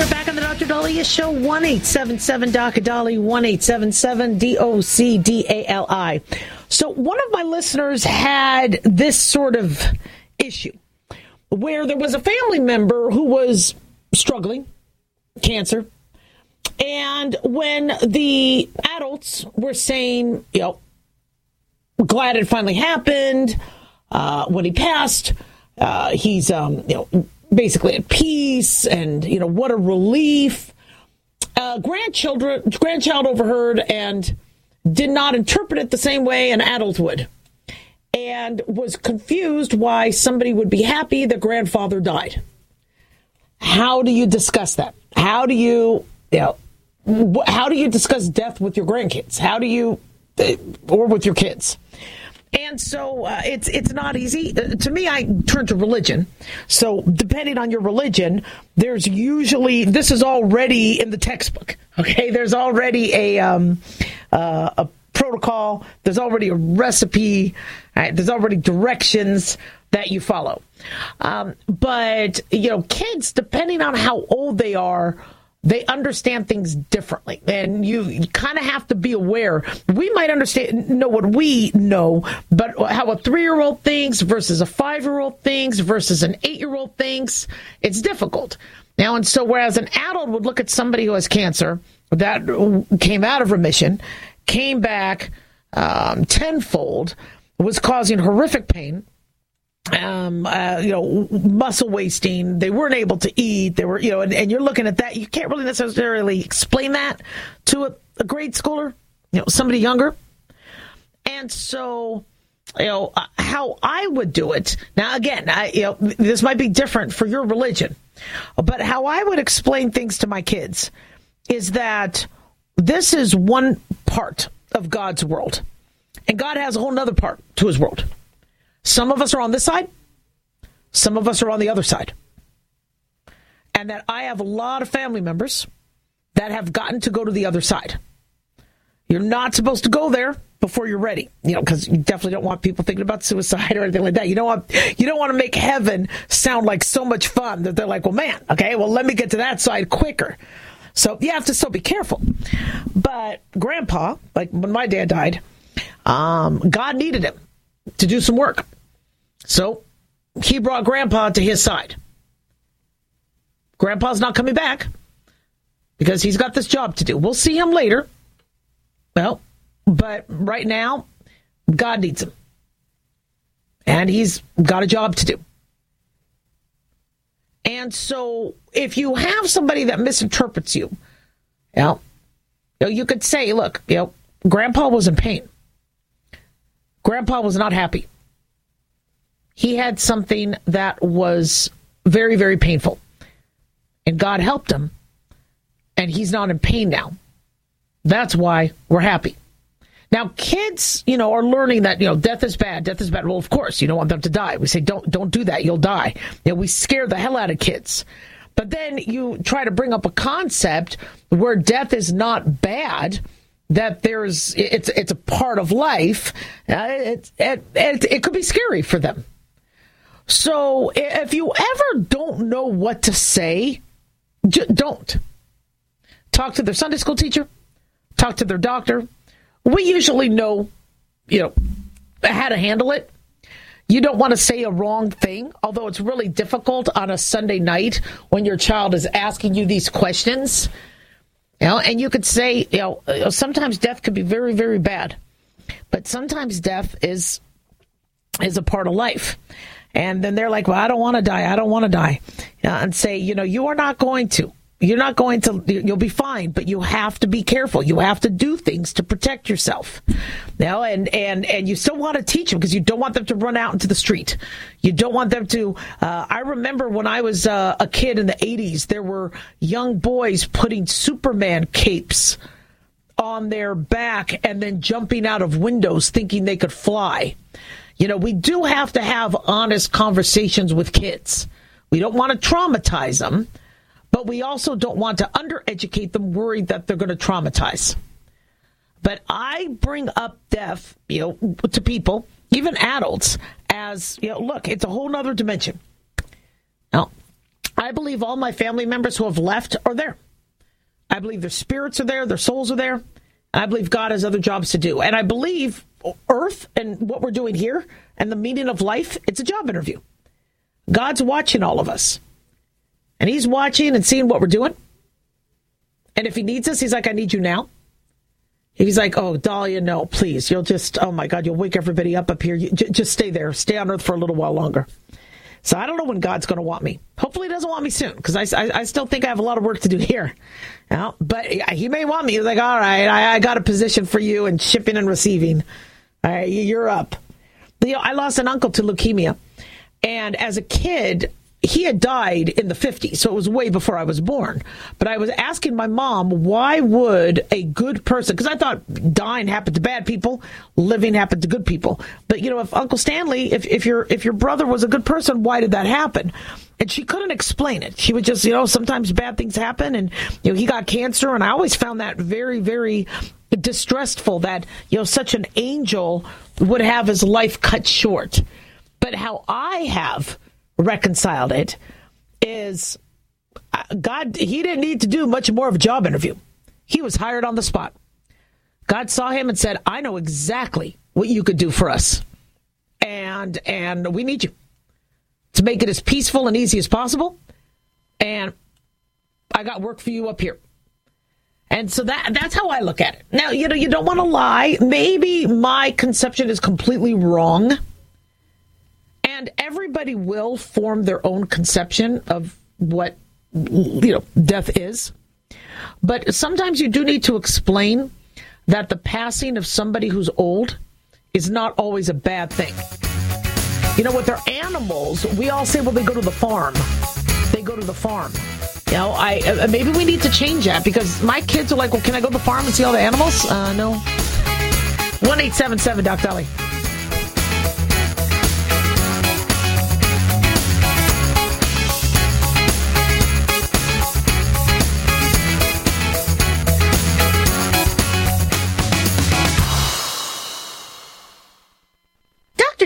are back on the Dr. Daliah Show. One eight seven seven Dr. Dolly. One eight seven seven D O C D A L I. So one of my listeners had this sort of issue where there was a family member who was struggling cancer, and when the adults were saying, you know, glad it finally happened. Uh, when he passed, uh, he's um, you know basically at peace, and you know what a relief. Uh, grandchildren, grandchild overheard and did not interpret it the same way an adult would, and was confused why somebody would be happy the grandfather died. How do you discuss that? How do you, you know, how do you discuss death with your grandkids? How do you, uh, or with your kids? And so uh, it's it's not easy. Uh, to me, I turn to religion. So depending on your religion, there's usually this is already in the textbook. Okay, there's already a um, uh, a protocol. There's already a recipe. Right? There's already directions that you follow. Um, but you know, kids, depending on how old they are they understand things differently. And you, kind of have to be aware. We might understand know what we know but how a three-year-old thinks versus a five-year-old thinks versus an eight-year-old thinks it's difficult. Now and so whereas an adult would look at somebody who has cancer that came out of remission came back um, tenfold was causing horrific pain um, uh, you know, muscle wasting. They weren't able to eat. They were, you know, and, and you're looking at that. You can't really necessarily explain that to a, a grade schooler, you know, somebody younger. And so, you know, uh, how I would do it. Now, again, I, you know, this might be different for your religion, but how I would explain things to my kids is that this is one part of God's world, and God has a whole other part to His world. Some of us are on this side, some of us are on the other side. And that I have a lot of family members that have gotten to go to the other side. You're not supposed to go there before you're ready, you know, because you definitely don't want people thinking about suicide or anything like that. You don't want you don't want to make heaven sound like so much fun that they're like, well, man, okay, well, let me get to that side quicker. So you have to still be careful. But Grandpa, like when my dad died, um, God needed him to do some work. So he brought Grandpa to his side. Grandpa's not coming back because he's got this job to do. We'll see him later. Well, but right now, God needs him. And he's got a job to do. And so if you have somebody that misinterprets you, you know, you, could say, look, you know, Grandpa was in pain. Grandpa was not happy. He had something that was very, very painful. And God helped him. And he's not in pain now. That's why we're happy. Now, kids, you know, are learning that you know death is bad. Death is bad. Well, of course, you don't want them to die. We say don't don't do that. You'll die. You know, we scare the hell out of kids. But then you try to bring up a concept where death is not bad. That there's it's it's a part of life. Uh, it, it, it could be scary for them. So if you ever don't know what to say, don't talk to their Sunday school teacher, talk to their doctor. We usually know, you know, how to handle it. You don't want to say a wrong thing, although it's really difficult on a Sunday night when your child is asking you these questions. You know, and you could say, you know, sometimes death could be very, very bad, but sometimes death is is a part of life. And then they're like, well, I don't want to die. I don't want to die. Uh, and say, you know, you are not going to. You're not going to, you'll be fine, but you have to be careful. You have to do things to protect yourself. you Now, and, and, and you still want to teach them because you don't want them to run out into the street. You don't want them to, uh, I remember when I was uh, a kid in the 80s, there were young boys putting Superman capes on their back and then jumping out of windows thinking they could fly. You know, we do have to have honest conversations with kids. We don't want to traumatize them but we also don't want to undereducate them, worried that they're going to traumatize. But I bring up death, you know, to people, even adults, as you know, look, it's a whole other dimension. Now, I believe all my family members who have left are there. I believe their spirits are there, their souls are there. I believe God has other jobs to do. And I believe Earth and what we're doing here and the meaning of life, it's a job interview. God's watching all of us and he's watching and seeing what we're doing. And if he needs us, he's like, I need you now. He's like, oh, Daliah, no, please. You'll just, oh my God, you'll wake everybody up up here. You, j- just stay there. Stay on earth for a little while longer. So I don't know when God's going to want me. Hopefully, he doesn't want me soon because I, I, I, still think I have a lot of work to do here. You know, but he may want me. He's like, all right, I, I got a position for you in shipping and receiving. All right, you're up. You know, I lost an uncle to leukemia. And as a kid, he had died in the 50s, so it was way before I was born. But I was asking my mom, why would a good person, because I thought dying happened to bad people, living happened to good people. But, you know, if Uncle Stanley, if, if your, if your brother was a good person, why did that happen? And she couldn't explain it. She would just, you know, sometimes bad things happen and, you know, he got cancer. And I always found that very, very distressful that, you know, such an angel would have his life cut short. But how I have, reconciled it is uh, God, he didn't need to do much more of a job interview. He was hired on the spot. God saw him and said, I know exactly what you could do for us. And and we need you to make it as peaceful and easy as possible. And I got work for you up here. And so that that's how I look at it. Now, you know, you don't want to lie. Maybe my conception is completely wrong and everybody will form their own conception of what you know death is. But sometimes you do need to explain that the passing of somebody who's old is not always a bad thing. You know, with their animals, we all say, well, they go to the farm. They go to the farm. You know, I uh, maybe we need to change that because my kids are like, well, can I go to the farm and see all the animals? Uh, no. One eight seven seven Doc Dolly.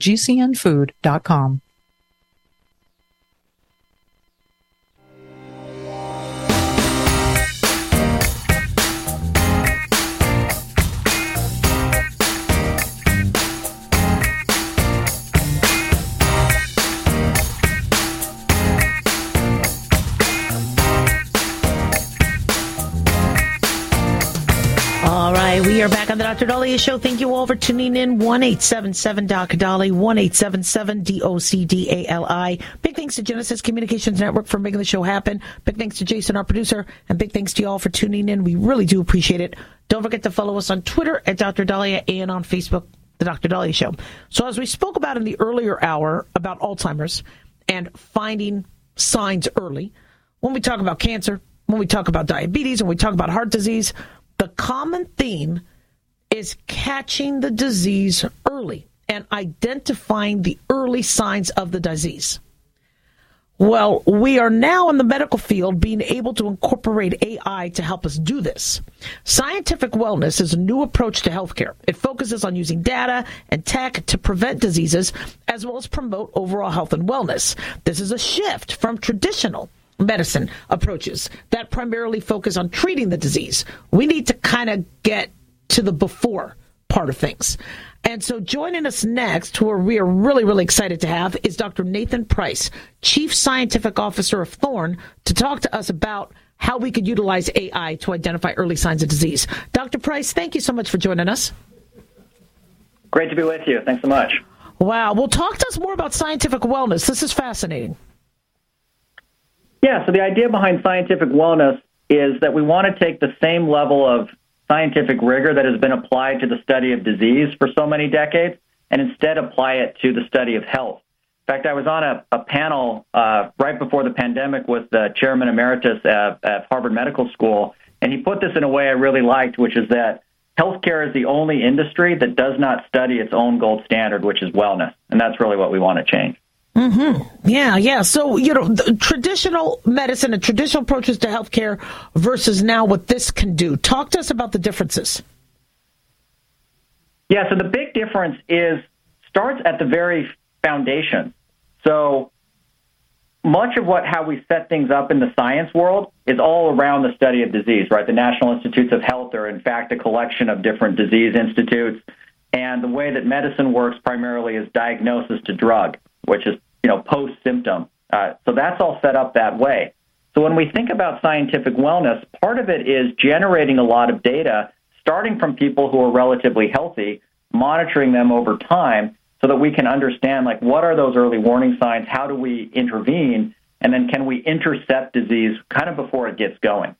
gcnfood.com. we are back on the Dr. Daliah Show. Thank you all for tuning in. One eight seven seven Doc Dolly, one eight seven seven D O C D A L I. Big thanks to Genesis Communications Network for making the show happen. Big thanks to Jason, our producer, and big thanks to you all for tuning in. We really do appreciate it. Don't forget to follow us on Twitter at Dr. Daliah and on Facebook, the Dr. Daliah Show. So as we spoke about in the earlier hour about Alzheimer's and finding signs early, when we talk about cancer, when we talk about diabetes, when we talk about heart disease, the common theme is catching the disease early and identifying the early signs of the disease. Well, we are now in the medical field being able to incorporate AI to help us do this. Scientific wellness is a new approach to healthcare. It focuses on using data and tech to prevent diseases as well as promote overall health and wellness. This is a shift from traditional medicine approaches that primarily focus on treating the disease. We need to kind of get to the before part of things. And so joining us next, who we are really, really excited to have, is Dr. Nathan Price, Chief Scientific Officer of Thorne, to talk to us about how we could utilize AI to identify early signs of disease. Dr. Price, thank you so much for joining us. Great to be with you. Thanks so much. Wow. Well, talk to us more about scientific wellness. This is fascinating. Yeah, so the idea behind scientific wellness is that we want to take the same level of scientific rigor that has been applied to the study of disease for so many decades and instead apply it to the study of health. In fact, I was on a, a panel uh, right before the pandemic with the chairman emeritus at, at Harvard Medical School, and he put this in a way I really liked, which is that healthcare is the only industry that does not study its own gold standard, which is wellness. And that's really what we want to change. Mm-hmm. Yeah, yeah. So, you know, traditional medicine and traditional approaches to healthcare versus now what this can do. Talk to us about the differences. Yeah, so the big difference is starts at the very foundation. So much of what how we set things up in the science world is all around the study of disease, right? The National Institutes of Health are in fact a collection of different disease institutes. And the way that medicine works primarily is diagnosis to drug, which is you know, post symptom. Uh, so that's all set up that way. So when we think about scientific wellness, part of it is generating a lot of data, starting from people who are relatively healthy, monitoring them over time so that we can understand like what are those early warning signs, how do we intervene, and then can we intercept disease kind of before it gets going.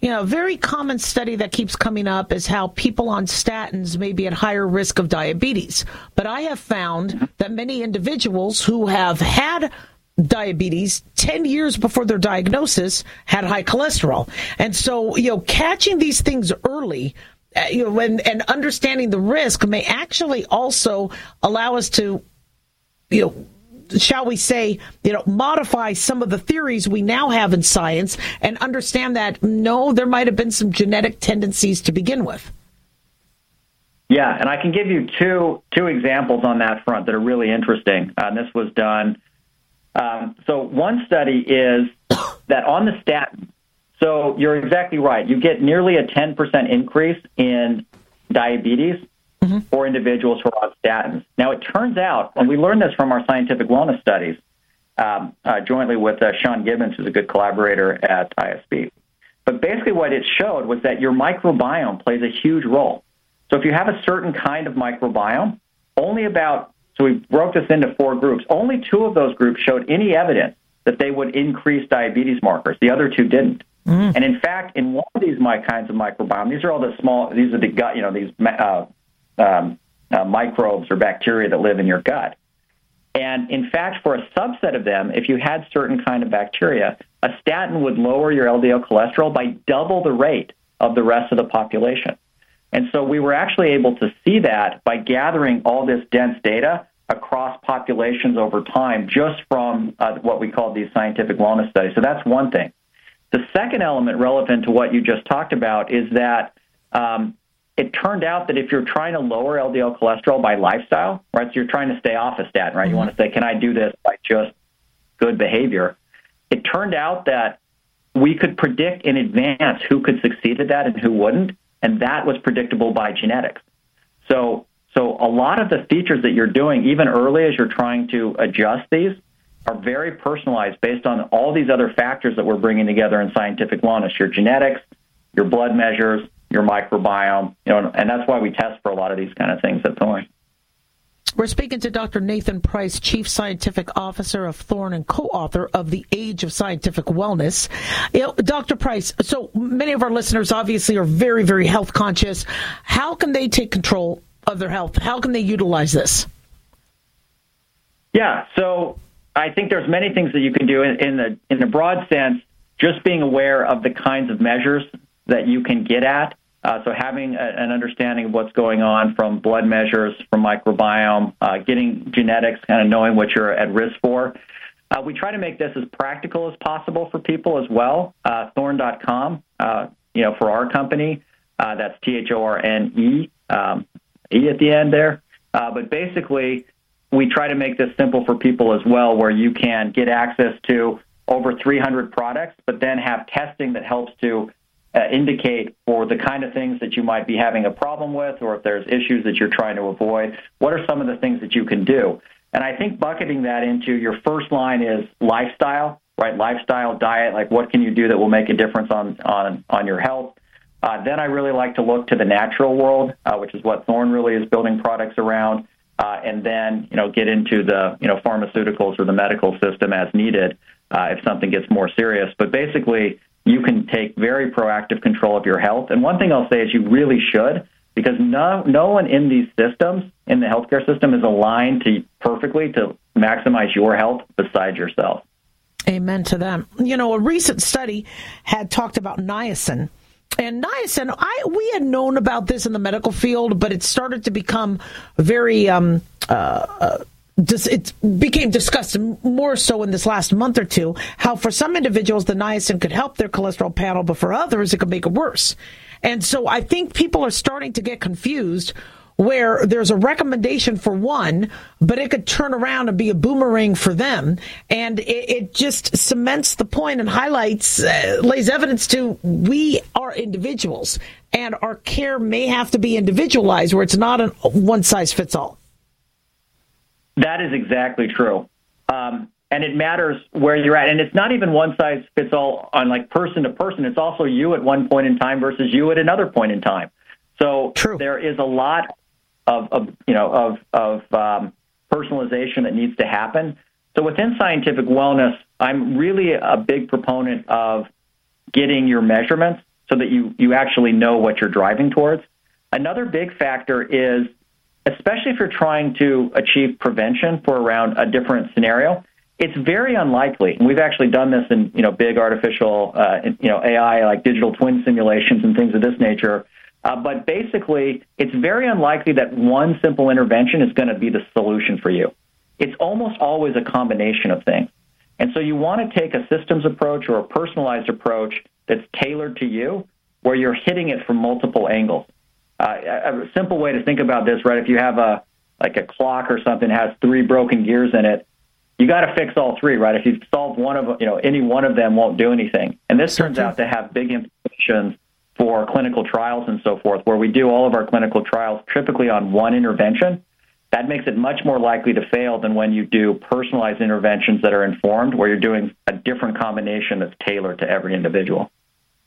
You know, a very common study that keeps coming up is how people on statins may be at higher risk of diabetes. But I have found that many individuals who have had diabetes 10 years before their diagnosis had high cholesterol. And so, you know, catching these things early uh, you know, and, and understanding the risk may actually also allow us to, you know, shall we say, you know, modify some of the theories we now have in science and understand that no, there might have been some genetic tendencies to begin with. Yeah, and I can give you two two examples on that front that are really interesting. Uh, this was done. Um, so one study is that on the statin. So you're exactly right. You get nearly a 10% increase in diabetes mm-hmm. for individuals who are on statins. Now, it turns out, and we learned this from our scientific wellness studies, um, uh, jointly with uh, Sean Gibbons, who's a good collaborator at ISB. But basically, what it showed was that your microbiome plays a huge role. So, if you have a certain kind of microbiome, only about, so we broke this into four groups, only two of those groups showed any evidence that they would increase diabetes markers. The other two didn't. Mm. And in fact, in one of these my kinds of microbiome, these are all the small, these are the gut, you know, these uh, um, uh, microbes or bacteria that live in your gut. And in fact, for a subset of them, if you had certain kind of bacteria, a statin would lower your LDL cholesterol by double the rate of the rest of the population. And so we were actually able to see that by gathering all this dense data across populations over time just from uh, what we call these scientific wellness studies. So that's one thing. The second element relevant to what you just talked about is that um, it turned out that if you're trying to lower LDL cholesterol by lifestyle, right, so you're trying to stay off a statin, right, mm-hmm. you want to say, can I do this by just good behavior? It turned out that we could predict in advance who could succeed at that and who wouldn't, and that was predictable by genetics. So, so a lot of the features that you're doing, even early as you're trying to adjust these, are very personalized based on all these other factors that we're bringing together in scientific wellness: your genetics, your blood measures, your microbiome, you know, and that's why we test for a lot of these kind of things at Thorne. We're speaking to Dr. Nathan Price, Chief Scientific Officer of Thorne and co-author of The Age of Scientific Wellness. You know, Dr. Price, so many of our listeners obviously are very, very health conscious. How can they take control of their health? How can they utilize this? Yeah, so I think there's many things that you can do in, in the in the broad sense. Just being aware of the kinds of measures that you can get at. Uh, so having a, an understanding of what's going on from blood measures, from microbiome, uh, getting genetics, kind of knowing what you're at risk for. Uh, we try to make this as practical as possible for people as well. Uh, Thorne.com, uh, you know, for our company, uh, that's T H O R N E, um, E at the end there. But basically, we try to make this simple for people as well, where you can get access to over 300 products, but then have testing that helps to indicate for the kind of things that you might be having a problem with, or if there's issues that you're trying to avoid. What are some of the things that you can do? And I think bucketing that into your first line is lifestyle, right? Lifestyle, diet, like what can you do that will make a difference on on on your health. Uh, then I really like to look to the natural world, uh, which is what Thorne really is building products around, uh, and then you know get into the you know pharmaceuticals or the medical system as needed uh, if something gets more serious. But basically, you can take very proactive control of your health. And one thing I'll say is you really should, because no no one in these systems in the healthcare system is aligned to perfectly to maximize your health besides yourself. Amen to them. You know, a recent study had talked about niacin. And niacin, I we had known about this in the medical field, but it started to become very um, uh, uh, it became discussed more so in this last month or two how for some individuals the niacin could help their cholesterol panel, but for others it could make it worse. And so I think people are starting to get confused where there's a recommendation for one, but it could turn around and be a boomerang for them. And it, it just cements the point and highlights, uh, lays evidence to we are individuals and our care may have to be individualized where it's not a one size fits all. That is exactly true. Um, and it matters where you're at. And it's not even one size fits all on like person to person. It's also you at one point in time versus you at another point in time. So True. there is a lot of, of you know of of um, personalization that needs to happen. So within scientific wellness, I'm really a big proponent of getting your measurements so that you you actually know what you're driving towards. Another big factor is especially if you're trying to achieve prevention for around a different scenario, it's very unlikely. And we've actually done this in you know big artificial uh, you know AI like digital twin simulations and things of this nature. Uh, but basically, it's very unlikely that one simple intervention is going to be the solution for you. It's almost always a combination of things. And so you want to take a systems approach or a personalized approach that's tailored to you, where you're hitting it from multiple angles. Uh, a simple way to think about this, right? If you have a like a clock or something has three broken gears in it, you got to fix all three, right? If you solve one of you know any one of them won't do anything, and this turns out to have big implications for clinical trials and so forth, where we do all of our clinical trials typically on one intervention. That makes it much more likely to fail than when you do personalized interventions that are informed, where you're doing a different combination that's tailored to every individual.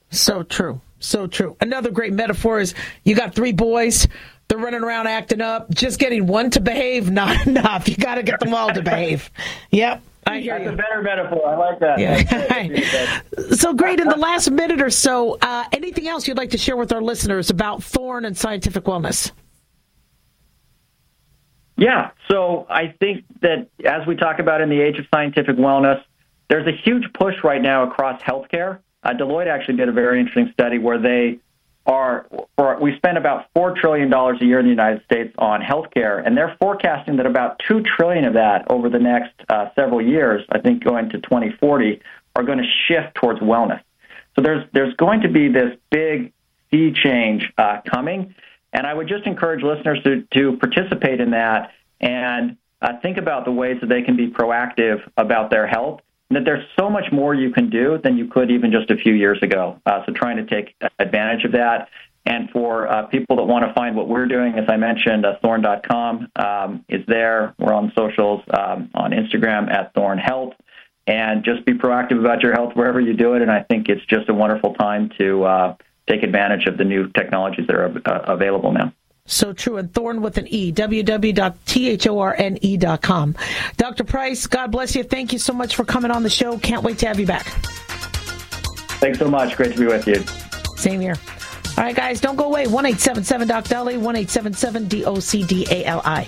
So true. So true. Another great metaphor is you got three boys. They're running around acting up. Just getting one to behave, not enough. You got to get them all to behave. Yep. I hear That's you. a better metaphor. I like that. Yeah. so great. In the last minute or so, uh, anything else you'd like to share with our listeners about Thorne and scientific wellness? Yeah. So I think that as we talk about in the age of scientific wellness, there's a huge push right now across healthcare. Uh, Deloitte actually did a very interesting study where they are, or we spend about four trillion dollars a year in the United States on healthcare, and they're forecasting that about 2 trillion of that over the next uh, several years, I think going to 2040, are going to shift towards wellness. So there's there's going to be this big sea change uh, coming, and I would just encourage listeners to to participate in that and uh, think about the ways that they can be proactive about their health that there's so much more you can do than you could even just a few years ago. Uh, so trying to take advantage of that. And for uh, people that want to find what we're doing, as I mentioned, uh, Thorne.com um, is there. We're on socials, um, on Instagram at Thorne Health. And just be proactive about your health wherever you do it. And I think it's just a wonderful time to uh, take advantage of the new technologies that are uh, available now. So true. And Thorne with an E, www.thorne.com. Dr. Price, God bless you. Thank you so much for coming on the show. Can't wait to have you back. Thanks so much. Great to be with you. Same here. All right, guys, don't go away. 1 877 Doc Dali, 1 877 D O C D A L I.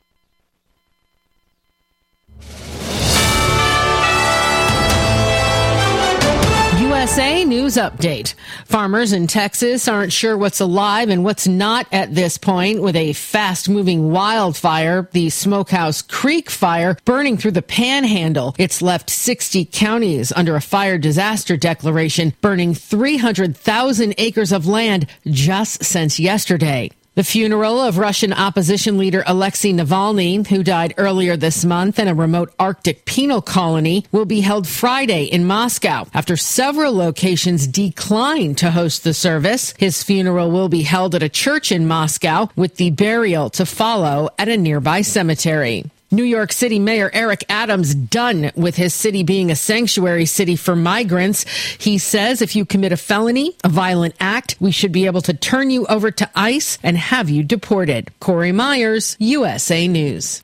USA News Update. Farmers in Texas aren't sure what's alive and what's not at this point with a fast moving wildfire, the Smokehouse Creek fire, burning through the panhandle. It's left 60 counties under a fire disaster declaration, burning 300,000 acres of land just since yesterday. The funeral of Russian opposition leader Alexei Navalny, who died earlier this month in a remote Arctic penal colony, will be held Friday in Moscow. After several locations declined to host the service, his funeral will be held at a church in Moscow with the burial to follow at a nearby cemetery. New York City Mayor Eric Adams done with his city being a sanctuary city for migrants. He says if you commit a felony, a violent act, we should be able to turn you over to ICE and have you deported. Corey Myers, USA News.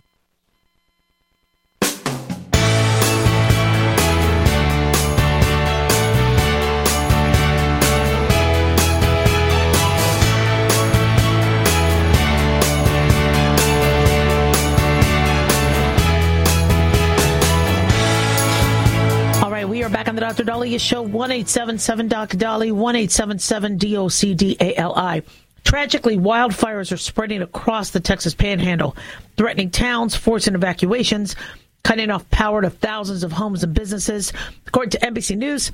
Back on the show, 1877 Dr. Dolly, 1877 DOCDALI. Tragically, wildfires are spreading across the Texas panhandle, threatening towns, forcing evacuations, cutting off power to thousands of homes and businesses. According to NBC News,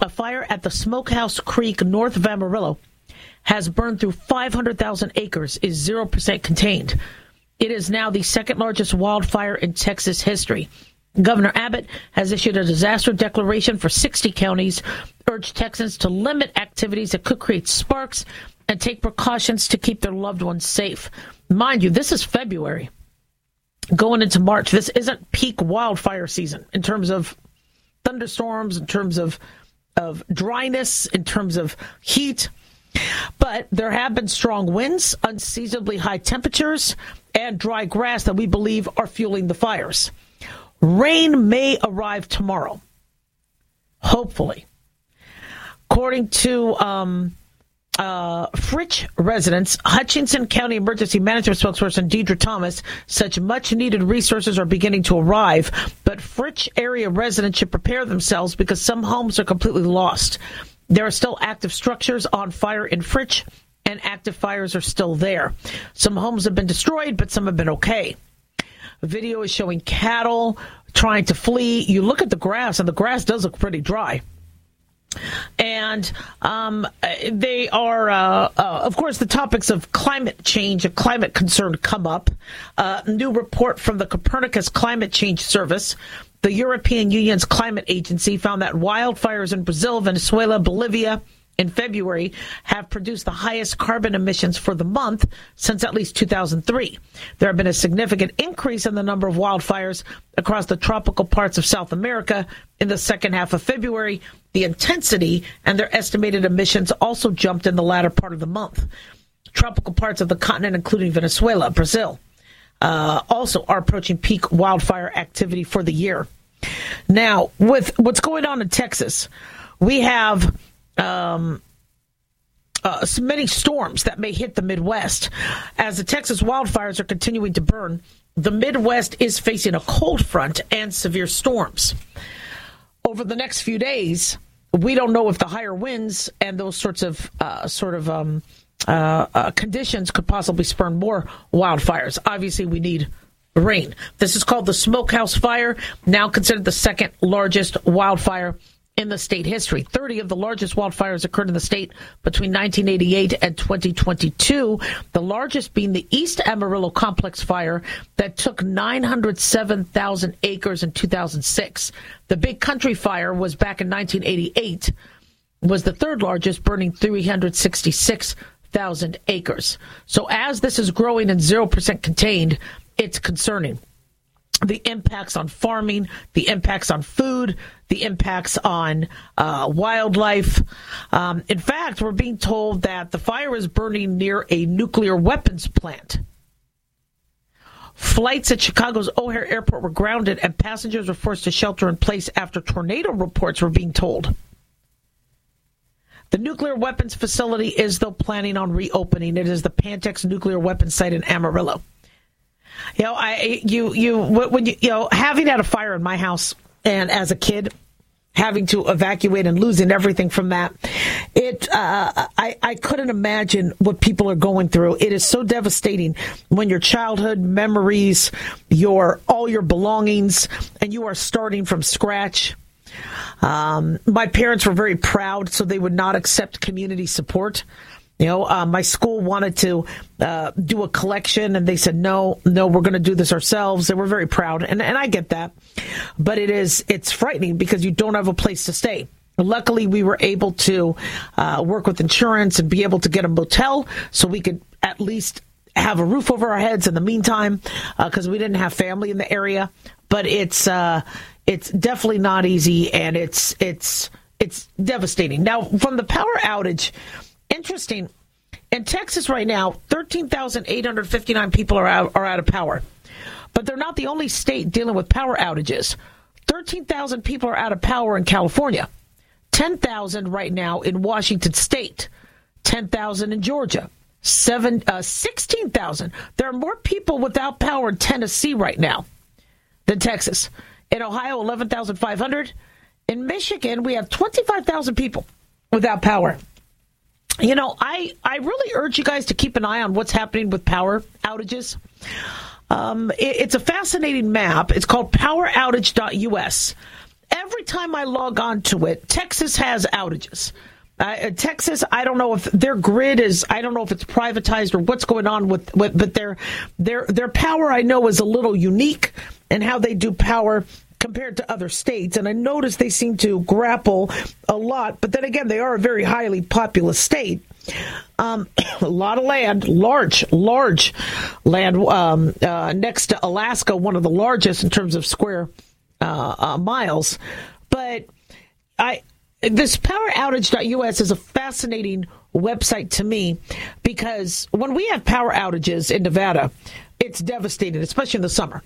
a fire at the Smokehouse Creek north of Amarillo has burned through 500,000 acres, is 0% contained. It is now the second largest wildfire in Texas history. Governor Abbott has issued a disaster declaration for 60 counties, urged Texans to limit activities that could create sparks and take precautions to keep their loved ones safe. Mind you, this is February. going into March, this isn't peak wildfire season in terms of thunderstorms, in terms of of dryness, in terms of heat. But there have been strong winds, unseasonably high temperatures, and dry grass that we believe are fueling the fires. Rain may arrive tomorrow, hopefully. According to um, uh, Fritch residents, Hutchinson County Emergency Management spokesperson Deidre Thomas, such much needed resources are beginning to arrive, but Fritch area residents should prepare themselves because some homes are completely lost. There are still active structures on fire in Fritch, and active fires are still there. Some homes have been destroyed, but some have been okay. Video is showing cattle trying to flee. You look at the grass, and the grass does look pretty dry and um, they are, uh, uh, of course, the topics of climate change and climate concern come up. Uh, new report from the Copernicus Climate Change Service. The European Union's climate agency found that wildfires in Brazil, Venezuela, Bolivia, in February have produced the highest carbon emissions for the month since at least 2003. There have been a significant increase in the number of wildfires across the tropical parts of South America in the second half of February. The intensity and their estimated emissions also jumped in the latter part of the month. Tropical parts of the continent, including Venezuela, Brazil, uh, also are approaching peak wildfire activity for the year. Now, with what's going on in Texas, we have um, uh, many storms that may hit the Midwest. As the Texas wildfires are continuing to burn, the Midwest is facing a cold front and severe storms. Over the next few days, we don't know if the higher winds and those sorts of uh, sort of um, uh, uh conditions could possibly spur more wildfires. Obviously, we need rain. This is called the Smokehouse Fire, now considered the second largest wildfire in the state history. 30 of the largest wildfires occurred in the state between 1988 and 2022, the largest being the East Amarillo Complex fire that took 907,000 acres in 2006. The Big Country fire was back in 1988, was the third largest, burning 366,000 acres. So as this is growing and 0% contained, it's concerning the impacts on farming, the impacts on food, the impacts on uh, wildlife. Um, in fact, we're being told that the fire is burning near a nuclear weapons plant. Flights at Chicago's O'Hare Airport were grounded and passengers were forced to shelter in place after tornado reports were being told. The nuclear weapons facility is, though, planning on reopening. It is the Pantex nuclear weapons site in Amarillo. You know, I you you when you you know having had a fire in my house and as a kid having to evacuate and losing everything from that. It, uh, I, I couldn't imagine what people are going through. It is so devastating when your childhood memories, your all your belongings, and you are starting from scratch. Um, my parents were very proud, so they would not accept community support. You know, uh, my school wanted to uh, do a collection, and they said, "No, no, we're going to do this ourselves." They were very proud, and and I get that, but it is it's frightening because you don't have a place to stay. Luckily, we were able to uh, work with insurance and be able to get a motel, so we could at least have a roof over our heads in the meantime, because uh, we didn't have family in the area. But it's uh, it's definitely not easy, and it's it's it's devastating. Now, from the power outage interesting. In Texas right now, 13,859 people are out, are out of power. But they're not the only state dealing with power outages. 13,000 people are out of power in California. 10,000 right now in Washington state. 10,000 in Georgia. Seven, uh, 16,000. There are more people without power in Tennessee right now than Texas. In Ohio, 11,500. In Michigan, we have 25,000 people without power you know, I, I really urge you guys to keep an eye on what's happening with power outages. Um, it, it's a fascinating map. It's called poweroutage.us. Every time I log on to it, Texas has outages. Uh, Texas, I don't know if their grid is, I don't know if it's privatized or what's going on with, with but their their their power I know is a little unique and how they do power compared to other states. And I noticed they seem to grapple a lot. But then again, they are a very highly populous state. Um, a lot of land, large, large land um, uh, next to Alaska, one of the largest in terms of square uh, uh, miles. But I this poweroutage.us is a fascinating website to me because when we have power outages in Nevada, it's devastating, especially in the summer.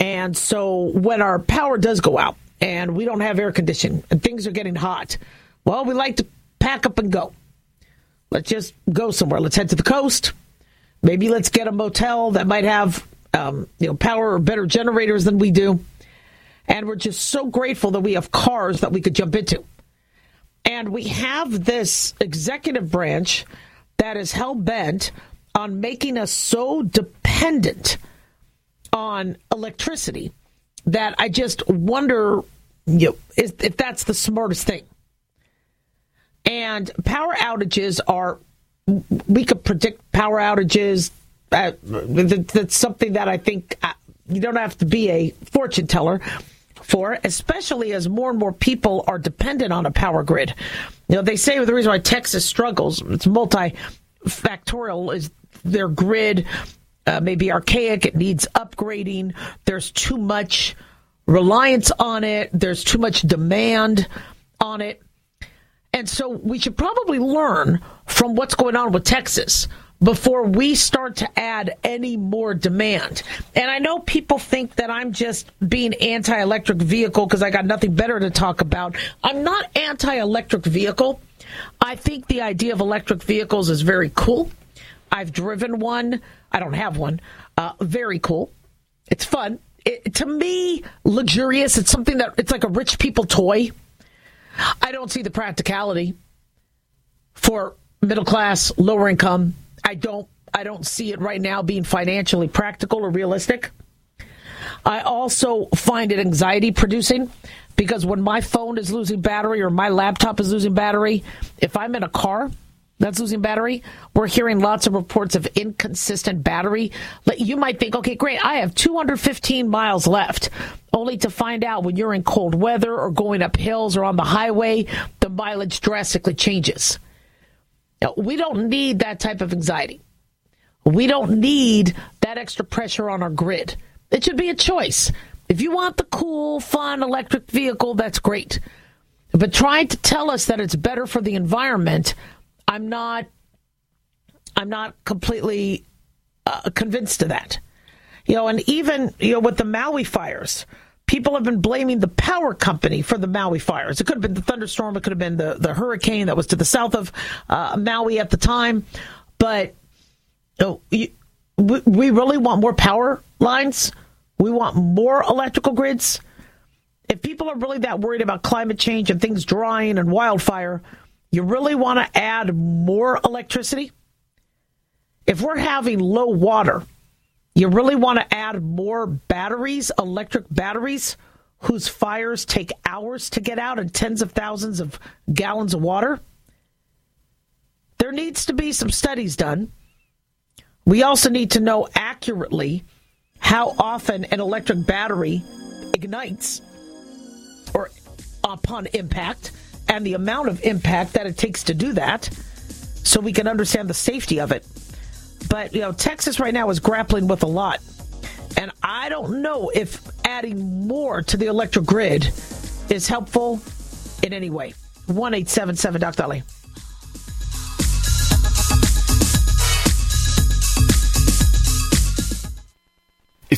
And so when our power does go out and we don't have air conditioning and things are getting hot, well, we like to pack up and go. Let's just go somewhere. Let's head to the coast. Maybe let's get a motel that might have um, you know power or better generators than we do. And we're just so grateful that we have cars that we could jump into. And we have this executive branch that is hell bent on making us so dependent on electricity that I just wonder you know, if, that's the smartest thing. And power outages are, we could predict power outages. Uh, that's something that I think uh, you don't have to be a fortune teller for, especially as more and more people are dependent on a power grid. You know, they say the reason why Texas struggles, it's multifactorial, is their grid uh, may be archaic, it needs upgrading, there's too much reliance on it, there's too much demand on it. And so we should probably learn from what's going on with Texas before we start to add any more demand. And I know people think that I'm just being anti electric vehicle because I got nothing better to talk about. I'm not anti electric vehicle. I think the idea of electric vehicles is very cool. I've driven one. I don't have one. Uh, very cool. It's fun. It, to me, luxurious. It's something that it's like a rich people toy. I don't see the practicality for middle class, lower income. I don't I don't see it right now being financially practical or realistic. I also find it anxiety producing because when my phone is losing battery or my laptop is losing battery, if I'm in a car that's losing battery, we're hearing lots of reports of inconsistent battery. You might think, okay, great, I have 215 miles left, only to find out when you're in cold weather or going up hills or on the highway, the mileage drastically changes. Now, we don't need that type of anxiety. We don't need that extra pressure on our grid. It should be a choice. If you want the cool, fun electric vehicle, that's great. But trying to tell us that it's better for the environment, I'm not. I'm not completely uh, convinced of that. You know, and even you know with the Maui fires, people have been blaming the power company for the Maui fires. It could have been the thunderstorm. It could have been the, the hurricane that was to the south of uh, Maui at the time. But you know, you, we, we really want more power lines. We want more electrical grids. If people are really that worried about climate change and things drying and wildfire, you really want to add more electricity? If we're having low water, you really want to add more batteries, electric batteries, whose fires take hours to get out and tens of thousands of gallons of water? There needs to be some studies done. We also need to know accurately how often an electric battery ignites or upon impact and the amount of impact that it takes to do that so we can understand the safety of it. But, you know, Texas right now is grappling with a lot. And I don't know if adding more to the electric grid is helpful in any way. 1 877 Dr.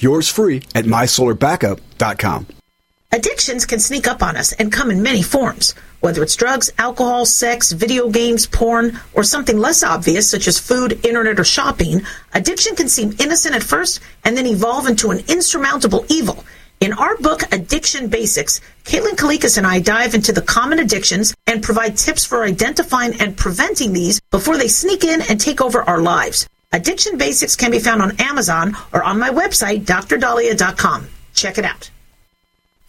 Yours free at mysolarbackup.com. Addictions can sneak up on us and come in many forms. Whether it's drugs, alcohol, sex, video games, porn, or something less obvious such as food, internet, or shopping, addiction can seem innocent at first and then evolve into an insurmountable evil. In our book, Addiction Basics, Caitlin Kalikas and I dive into the common addictions and provide tips for identifying and preventing these before they sneak in and take over our lives. Addiction Basics can be found on Amazon or on my website, drdaliah.com. Check it out.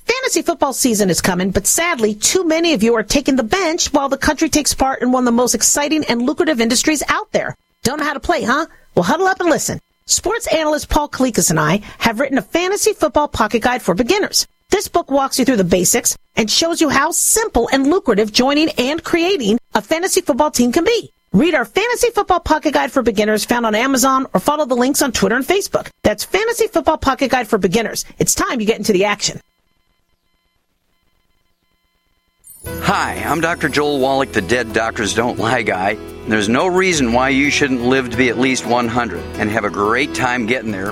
Fantasy football season is coming, but sadly, too many of you are taking the bench while the country takes part in one of the most exciting and lucrative industries out there. Don't know how to play, huh? Well, huddle up and listen. Sports analyst Paul Kalikas and I have written a fantasy football pocket guide for beginners. This book walks you through the basics and shows you how simple and lucrative joining and creating a fantasy football team can be. Read our Fantasy Football Pocket Guide for Beginners found on Amazon or follow the links on Twitter and Facebook. That's Fantasy Football Pocket Guide for Beginners. It's time you get into the action. Hi, I'm Dr. Joel Wallach, the Dead Doctors Don't Lie guy. There's no reason why you shouldn't live to be at least 100 and have a great time getting there.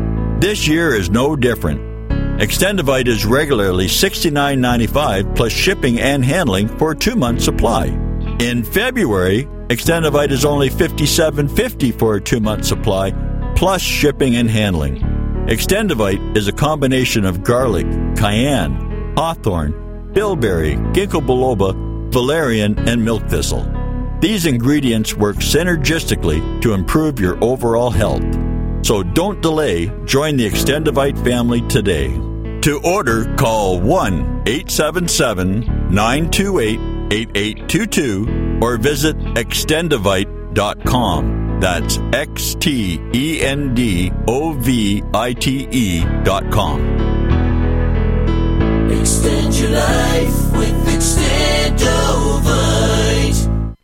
This year is no different. Extendovite is regularly $69.95 plus shipping and handling for a two month supply. In February, Extendovite is only $57.50 for a two month supply plus shipping and handling. Extendovite is a combination of garlic, cayenne, hawthorn, bilberry, ginkgo biloba, valerian, and milk thistle. These ingredients work synergistically to improve your overall health. So don't delay, join the Extendovite family today. To order, call 1 877 928 8822 or visit extendovite.com. That's X T N D O V I T dot com. Extend your life with Extendovite.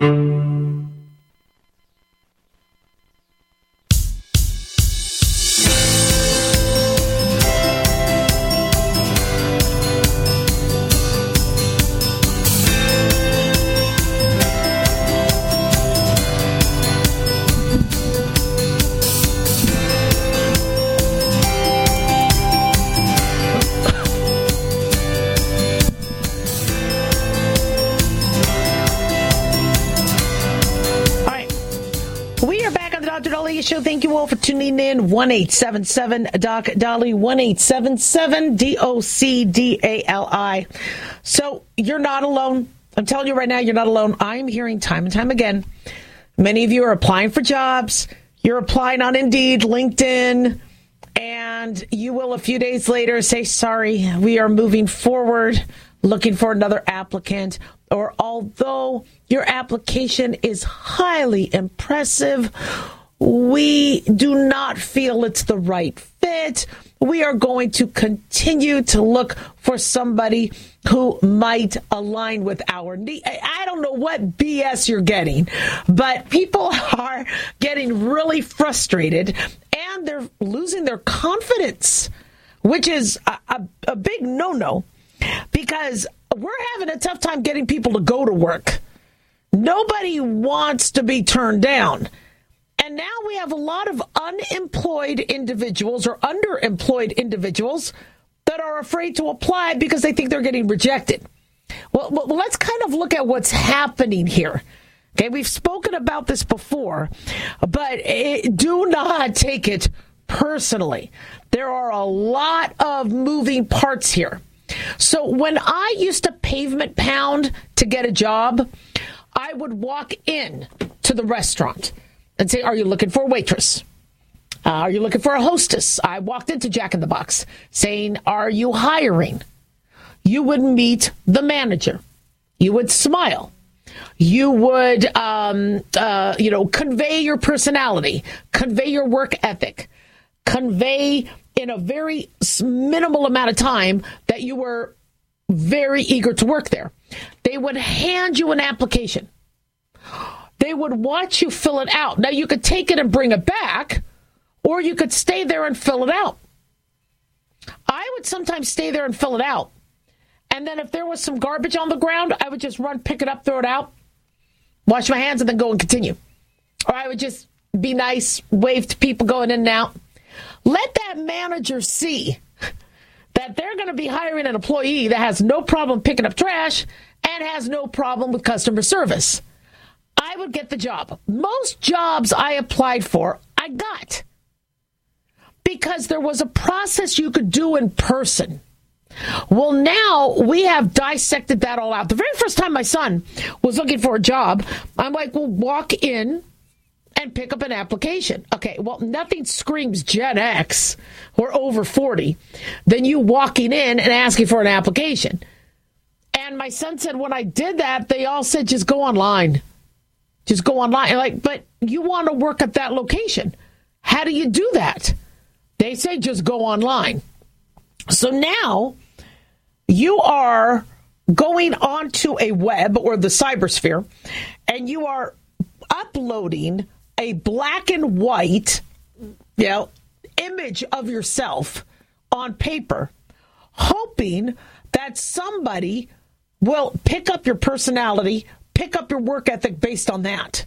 We tuning in. 1877 Doc Dolly, 1877 D O C D A L I. So you're not alone. I'm telling you right now, you're not alone. I'm hearing time and time again. Many of you are applying for jobs. You're applying on Indeed, LinkedIn, and you will a few days later say, sorry, we are moving forward, looking for another applicant. Or although your application is highly impressive, we do not feel it's the right fit. We are going to continue to look for somebody who might align with our need. I don't know what BS you're getting, but people are getting really frustrated and they're losing their confidence, which is a, a, a big no no because we're having a tough time getting people to go to work. Nobody wants to be turned down. And now we have a lot of unemployed individuals or underemployed individuals that are afraid to apply because they think they're getting rejected. Well, let's kind of look at what's happening here. Okay, we've spoken about this before, but it, do not take it personally. There are a lot of moving parts here. So when I used to pavement pound to get a job, I would walk in to the restaurant and say, Are you looking for a waitress? Uh, are you looking for a hostess? I walked into Jack in the Box saying, Are you hiring? You would meet the manager. You would smile. You would, um, uh, you know, convey your personality, convey your work ethic, convey in a very minimal amount of time that you were very eager to work there. They would hand you an application. They would watch you fill it out. Now, you could take it and bring it back, or you could stay there and fill it out. I would sometimes stay there and fill it out. And then if there was some garbage on the ground, I would just run, pick it up, throw it out, wash my hands, and then go and continue. Or I would just be nice, wave to people going in and out. Let that manager see that they're going to be hiring an employee that has no problem picking up trash and has no problem with customer service. I would get the job. Most jobs I applied for, I got because there was a process you could do in person. Well, now we have dissected that all out. The very first time my son was looking for a job, I'm like, well, walk in and pick up an application. Okay, well, nothing screams Gen X or over 40 than you walking in and asking for an application. And my son said, when I did that, they all said, just go online. Just go online. Like, but you want to work at that location. How do you do that? They say just go online. So now you are going onto a web or the cybersphere and you are uploading a black and white you know, image of yourself on paper, hoping that somebody will pick up your personality, pick up your work ethic based on that.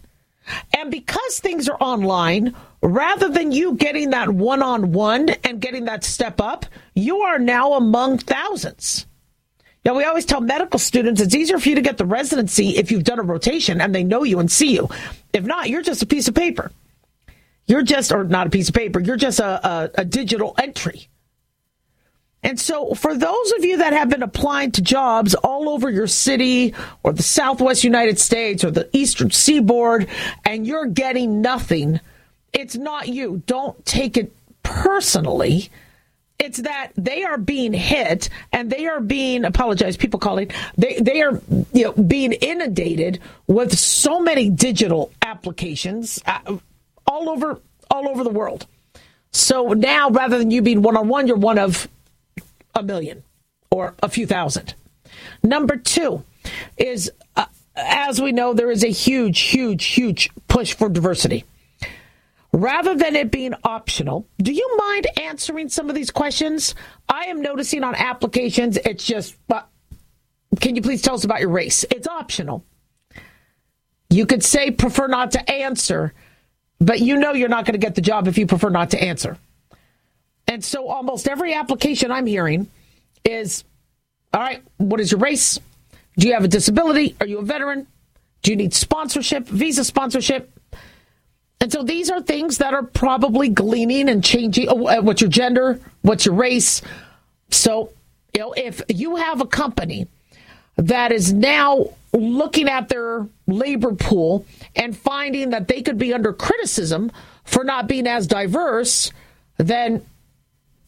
And because things are online, rather than you getting that one on one and getting that step up, you are now among thousands. Now, we always tell medical students it's easier for you to get the residency if you've done a rotation and they know you and see you. If not, you're just a piece of paper. You're just, or not a piece of paper, you're just a, a, a digital entry. And so, for those of you that have been applying to jobs all over your city or the Southwest United States or the Eastern Seaboard, and you're getting nothing, it's not you. Don't take it personally. It's that they are being hit and they are being apologize people calling they they are you know being inundated with so many digital applications uh, all over all over the world. So now rather than you being one on one, you're one of a million or a few thousand. Number two is, uh, as we know, there is a huge, huge, huge push for diversity. Rather than it being optional, do you mind answering some of these questions? I am noticing on applications, it's just, uh, can you please tell us about your race? It's optional. You could say prefer not to answer, but you know you're not going to get the job if you prefer not to answer. And so almost every application I'm hearing is all right, what is your race? Do you have a disability? Are you a veteran? Do you need sponsorship, visa sponsorship? And so these are things that are probably gleaning and changing. Uh, what's your gender? What's your race? So, you know, if you have a company that is now looking at their labor pool and finding that they could be under criticism for not being as diverse, then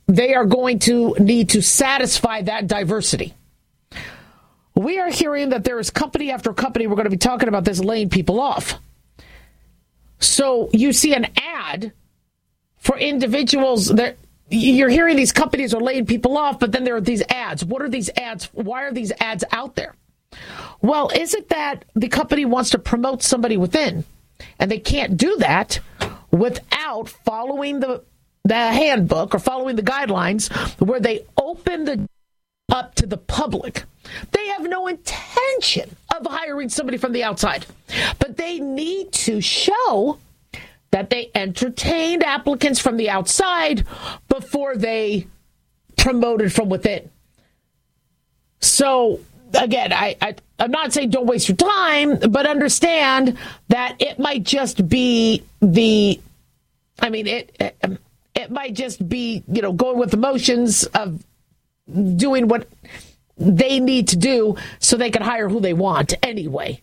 they are going to need to satisfy that diversity. We are hearing that there is company after company, we're going to be talking about this, laying people off. So you see an ad for individuals that you're hearing these companies are laying people off, but then there are these ads. What are these ads? Why are these ads out there? Well, is it that the company wants to promote somebody within and they can't do that without following the the handbook or following the guidelines where they open the up to the public. They have no intention of hiring somebody from the outside, but they need to show that they entertained applicants from the outside before they promoted from within. So again, I, I I'm not saying don't waste your time, but understand that it might just be the I mean it, it it might just be, you know, going with the motions of doing what they need to do so they can hire who they want anyway.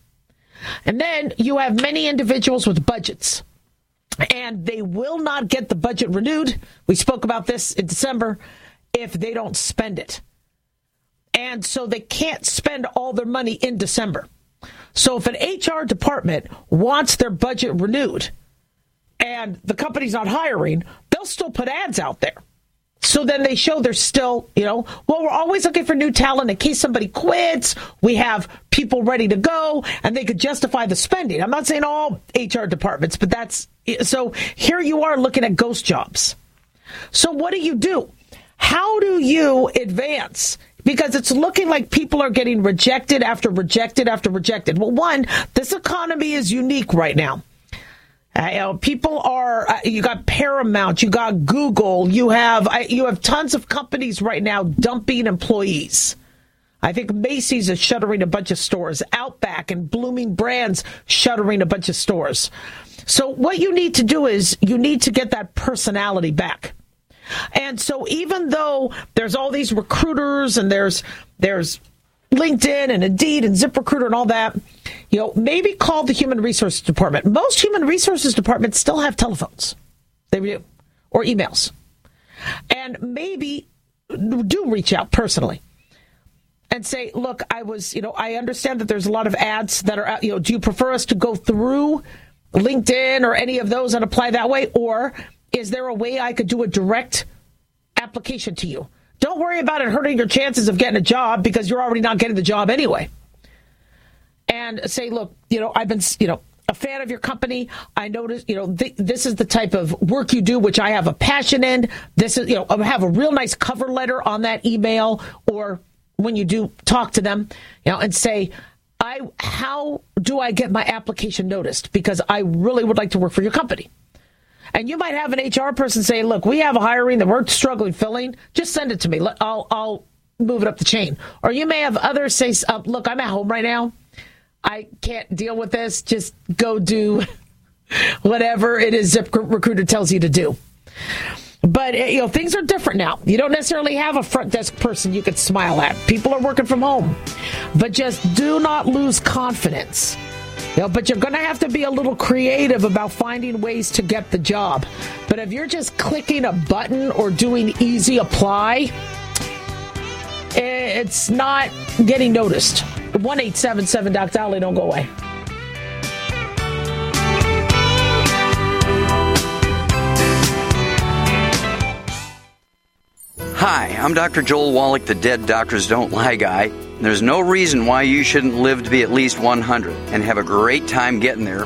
And then you have many individuals with budgets and they will not get the budget renewed. We spoke about this in December if they don't spend it. And so they can't spend all their money in December. So if an HR department wants their budget renewed and the company's not hiring, they'll still put ads out there. So then they show they're still, you know, well, we're always looking for new talent in case somebody quits. We have people ready to go and they could justify the spending. I'm not saying all HR departments, but that's so here you are looking at ghost jobs. So what do you do? How do you advance? Because it's looking like people are getting rejected after rejected after rejected. Well, one, this economy is unique right now. Uh, you know, people are. Uh, you got Paramount, you got Google, you have uh, you have tons of companies right now dumping employees. I think Macy's is shuttering a bunch of stores. Outback and Bloomin' Brands shuttering a bunch of stores. So what you need to do is you need to get that personality back. And so even though there's all these recruiters and there's there's LinkedIn and Indeed and ZipRecruiter and all that, you know, maybe call the human resources department. Most human resources departments still have telephones. They do. Or emails. And maybe do reach out personally and say, look, I was, you know, I understand that there's a lot of ads that are out, you know, do you prefer us to go through LinkedIn or any of those and apply that way? Or is there a way I could do a direct application to you? Don't worry about it hurting your chances of getting a job because you're already not getting the job anyway. And say, look, you know, I've been, you know, a fan of your company. I noticed, you know, th- this is the type of work you do, which I have a passion in. This is, you know, I have a real nice cover letter on that email or when you do talk to them, you know, and say, I, how do I get my application noticed? Because I really would like to work for your company. And you might have an HR person say, look, we have a hiring that we're struggling filling. Just send it to me. I'll, I'll move it up the chain. Or you may have others say, uh, look, I'm at home right now. I can't deal with this. Just go do whatever it is ZipRecruiter tells you to do. But you know things are different now. You don't necessarily have a front desk person you could smile at. People are working from home. But just do not lose confidence you know, but you're going to have to be a little creative about finding ways to get the job. But if you're just clicking a button or doing easy apply, eh, it's not getting noticed. 1 877 Doc don't go away. Hi, I'm Dr. Joel Wallach, the Dead Doctors Don't Lie guy. There's no reason why you shouldn't live to be at least 100 and have a great time getting there.